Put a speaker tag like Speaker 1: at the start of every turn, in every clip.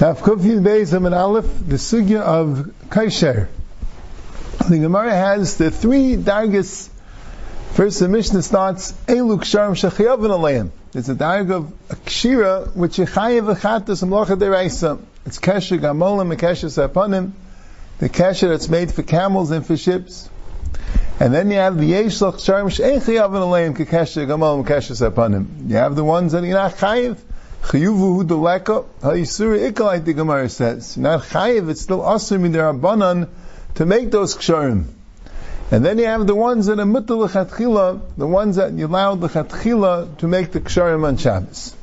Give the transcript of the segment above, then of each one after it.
Speaker 1: Now, Kufyin Beis and Aleph, the sugya of Kaisher. The Gemara has the three dargis. First, the Mishnah starts, Eluk Sharm Shachiyavin Aleim. It's a darg of a kshira, which Yechayev Echatas Amlocha Deraisa. It's Kesher Gamolim and Kesher Sapanim. The Kesher that's made for camels and for ships. And then you have the Yeshlach Sharm Shein Chiyavin Aleim Kesher Gamolim Kesher Sapanim. You have the ones that you're not Chayev. Chiyuvu deleka ha'isura ikal, like the Gemara says. Not chayiv, it's still asur min derabanan to make those ksharim. And then you have the ones that are mutal lechatchila, the ones that you allowed lechatchila to make the ksharim on Shabbos.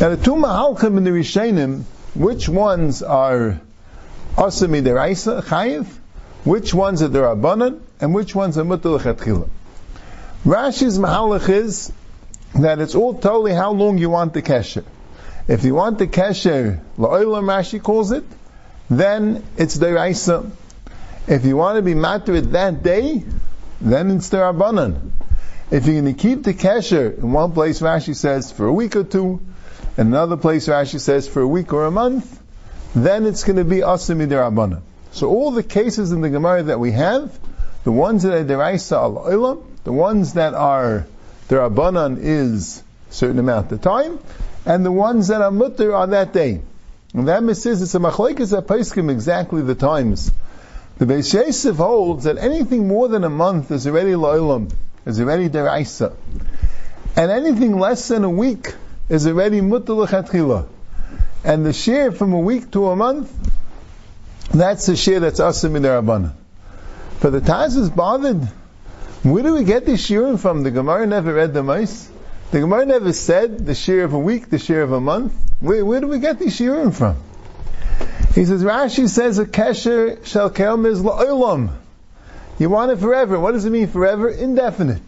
Speaker 1: Now the two mahalchim in the Rishonim, which ones are asur min deraisa chayiv, which ones are derabanan, and which ones are mutal lechatchila. Rashi's mahalach is that it's all totally how long you want the kesher. If you want the kesher, la'olam Rashi calls it, then it's deraisa. If you want to be matrid that day, then it's the rabbanan. If you're going to keep the kesher in one place, Rashi says for a week or two, in another place, Rashi says for a week or a month, then it's going to be asimi rabbanan. So all the cases in the Gemara that we have, the ones that are deraisa al the ones that are the Rabbanan is a certain amount of time, and the ones that are mutter on that day. And that says it's a machlekes that paiskim exactly the times. The Beis Yosef holds that anything more than a month is already lo'ilam, is already deraisa. And anything less than a week is already mutter l'chatchila. And the share from a week to a month, that's the share that's asim in the Rabbanan. But the Taz is bothered where do we get the shiurim from? The Gemara never read the mice. The Gemara never said the share of a week, the share of a month. Where, where do we get these shiurim from? He says, Rashi says, a kesher shel kelm is la'olam. You want it forever. What does it mean forever? Indefinite.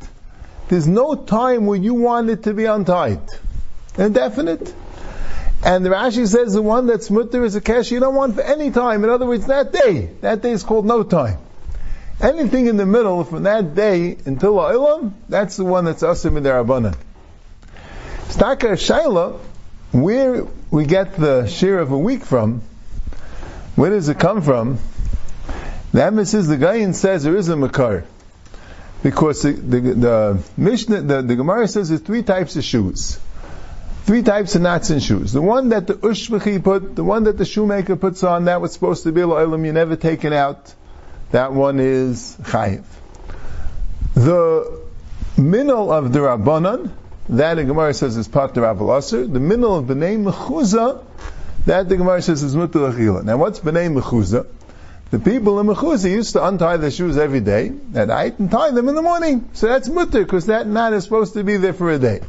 Speaker 1: There's no time where you want it to be untied. Indefinite. And the Rashi says the one that's mutter is a kesher you don't want for any time. In other words, that day. That day is called no time. Anything in the middle from that day until Olam, that's the one that's Asim in their Rabbanan. Stakar Shaila, where we get the share of a week from, where does it come from? The emphasis, the says there is a Makar. Because the, the, the Mishnah, the, the Gemara says there's three types of shoes. Three types of knots in shoes. The one that the Ushmachi put, the one that the shoemaker puts on, that was supposed to be Olam, you never take it out. That one is chayiv. The minol of the Rabbanan, that the Gemara says is part of Aval The minol of B'nai Mechuza, that the Gemara says is Mutter Achila. Now what's B'nai Mechuza? The people in Mechuza used to untie their shoes every day at night and tie them in the morning. So that's mutter, because that knot is supposed to be there for a day.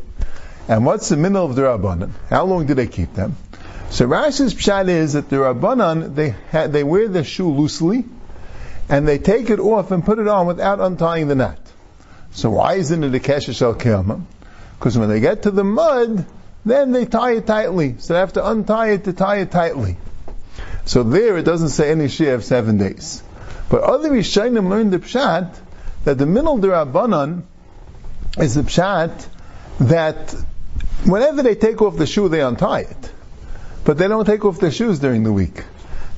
Speaker 1: And what's the minol of the Rabbanan? How long do they keep them? So Rashi's pshat is that the Rabbanan, they, ha- they wear the shoe loosely, and they take it off and put it on without untying the knot. So why isn't it a kesher shel kiyama? Because when they get to the mud, then they tie it tightly. So they have to untie it to tie it tightly. So there it doesn't say any share of seven days. But other Rishonim learned the pshat that the middle derabanan is the pshat that whenever they take off the shoe, they untie it. But they don't take off their shoes during the week.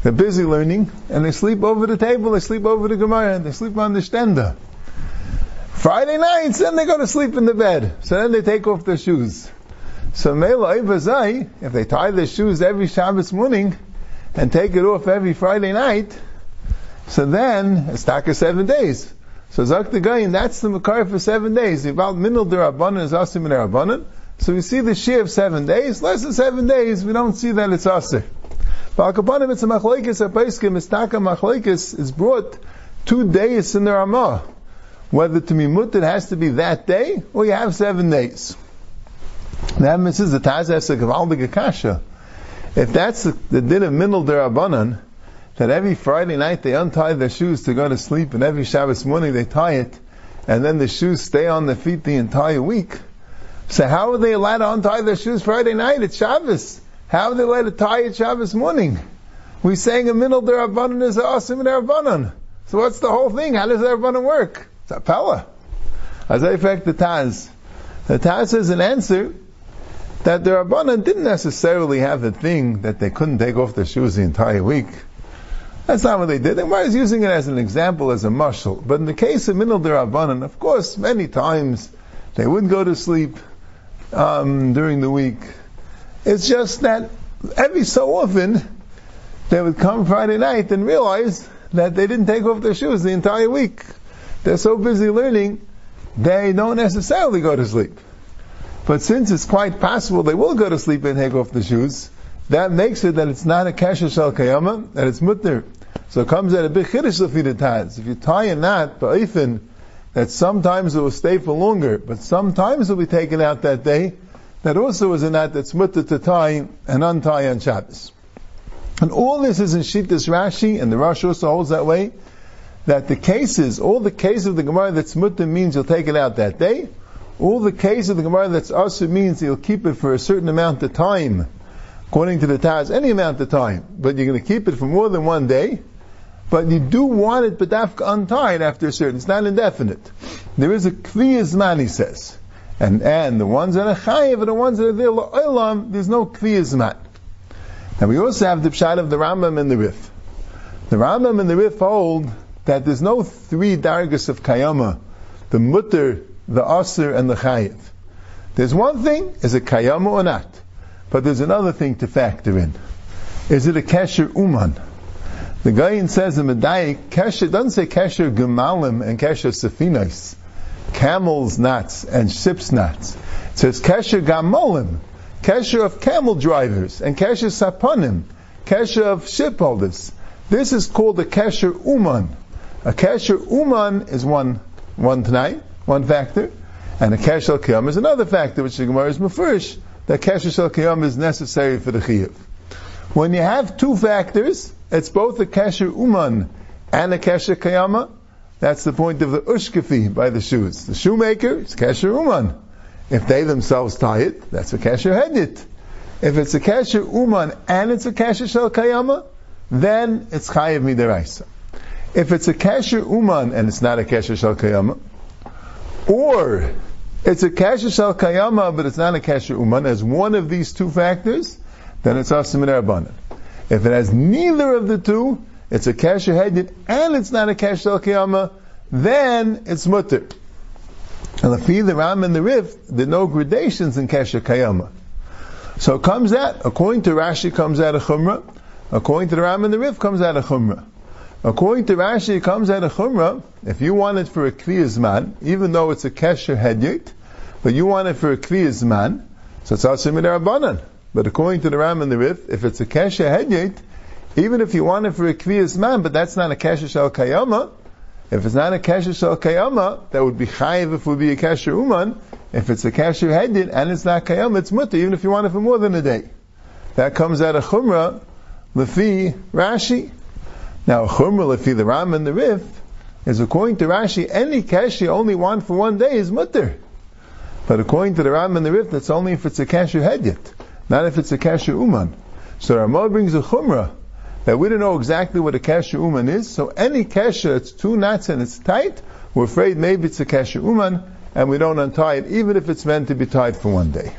Speaker 1: They're busy learning, and they sleep over the table, they sleep over the Gemara, they sleep on the stender. Friday nights, then they go to sleep in the bed. So then they take off their shoes. So Mela Ibazai, if they tie their shoes every Shabbos morning and take it off every Friday night, so then it's taka seven days. So Zak the that's the Makar for seven days. About minul derabanan is asim and So we see the share of seven days. Less than seven days, we don't see that it's asim. Ba'akapanim, it's a machlekes, a paiskim, mistaka machlekes is brought two days in the Ramah. Whether to be mutter has to be that day, or you have seven days. That means the Taz has a Gavaldig Akasha. If that's the, din of Minul Derabanan, that every Friday night they untie their shoes to go to sleep, and every Shabbos morning they tie it, and then the shoes stay on their feet the entire week. So how are they allowed to untie their shoes Friday night? It's Shabbos. How are they allowed to tie it Shabbos morning? We're saying a minul derabanan is asim derabanan. So what's the whole thing? How does derabanan work? It's a pella. As I fact the Taz. The Taz says an answer that the Rabbanan didn't necessarily have a thing that they couldn't take off their shoes the entire week. That's not what they did. The Gemara is using it as an example, as a mushal. But in the case of Minal Rabbanan, of course, many times they wouldn't go to sleep um, during the week. It's just that every so often they would come Friday night and realize that they didn't take off their shoes the entire week. They're so busy learning, they don't necessarily go to sleep. But since it's quite possible they will go to sleep and take off the shoes, that makes it that it's not a kasha shal kayama, that it's mutter. So it comes at a big chiddush of taz. If you tie a knot, ba'ifin, that sometimes it will stay for longer, but sometimes it will be taken out that day, that also is a knot that's mutter to tie and untie on Shabbos. And all this is in Shittas Rashi, and the Rashi also holds that way, that the cases, all the cases of the Gemara that's mutter means you'll take it out that day, all the cases of the Gemara that's also means you'll keep it for a certain amount of time, according to the Taz, any amount of time, but you're going to keep it for more than one day, but you do want it bedafka untied after a certain, it's not indefinite. There is a kviyas man, he says. And, and the ones that are chayiv and the ones that are there, la'olam, there's no kviyas man. And we also have the pshat of the Rambam and the Rif. The Rambam and the Rif hold that there's no three dargas of kayama, the mutter, the Asr and the Chayiv. There's one thing, is it Kayama or not? But there's another thing to factor in. Is it a Kesher Uman? The guy says in Medayik, Kesher, doesn't say Kesher Gemalim and Kesher Safinos, camels knots and ships knots. It says Kesher Gamolim, Kesher of camel drivers, and Kesher Saponim, Kesher of shipholders. This is called a Kesher Uman. A Kesher Uman is one, one tonight, one factor, and a kesh al kiyam is another factor, which the Gemara is mafurish, that kesh al kiyam is necessary for the chiyuv. When you have two factors, it's both a kesher uman and a kesher kiyama. That's the point of the ushkafi by the shoes. The shoemaker is kesher uman. If they themselves tie it, that's a kesher hedit. If it's a kesher uman and it's a kesher shel kayama, then it's chayiv midaraisa. If it's a kesher uman and it's not a kesher shel kayama, or it's a kasha shal kayama, but it's not a kasha uman, as one of these two factors, then it's asim. If it has neither of the two, it's a kasha hedit, and it's not a kasha shal kayama, then it's mutter. And fee, the ram, and the rif, there are no gradations in kasha kayama. So it comes out, according to Rashi, comes out of chumrah. According to the ram and the rif, comes out of chumrah. According to Rashi, it comes out of Chumrah, if you want it for a Kviyazman, even though it's a Kesher Hedyot, but you want it for a Kviyazman, so it's also Rabbanan. But according to the Ram and the Rif, if it's a Kesher Hedyot, even if you want it for a Kviyazman, but that's not a Kesher Shal Kayama, if it's not a Kesher Shal Kayama, that would be Chayiv if it would be a Kesher Uman. If it's a Kesher Hedyot and it's not Kayama, it's Mutter, even if you want it for more than a day. That comes out of Chumrah, Lefi Rashi. Now, Chumra Lefi, the Ram and the Rif, is according to Rashi, any you only want for one day is mutter. But according to the Ram and the Rif, that's only if it's a kasher hedyot, not if it's a kasher uman. So Ramah brings a chumrah that we don't know exactly what a kasher uman is. So any kasher that's two knots and it's tight, we're afraid maybe it's a kasher uman, and we don't untie it, even if it's meant to be tied for one day.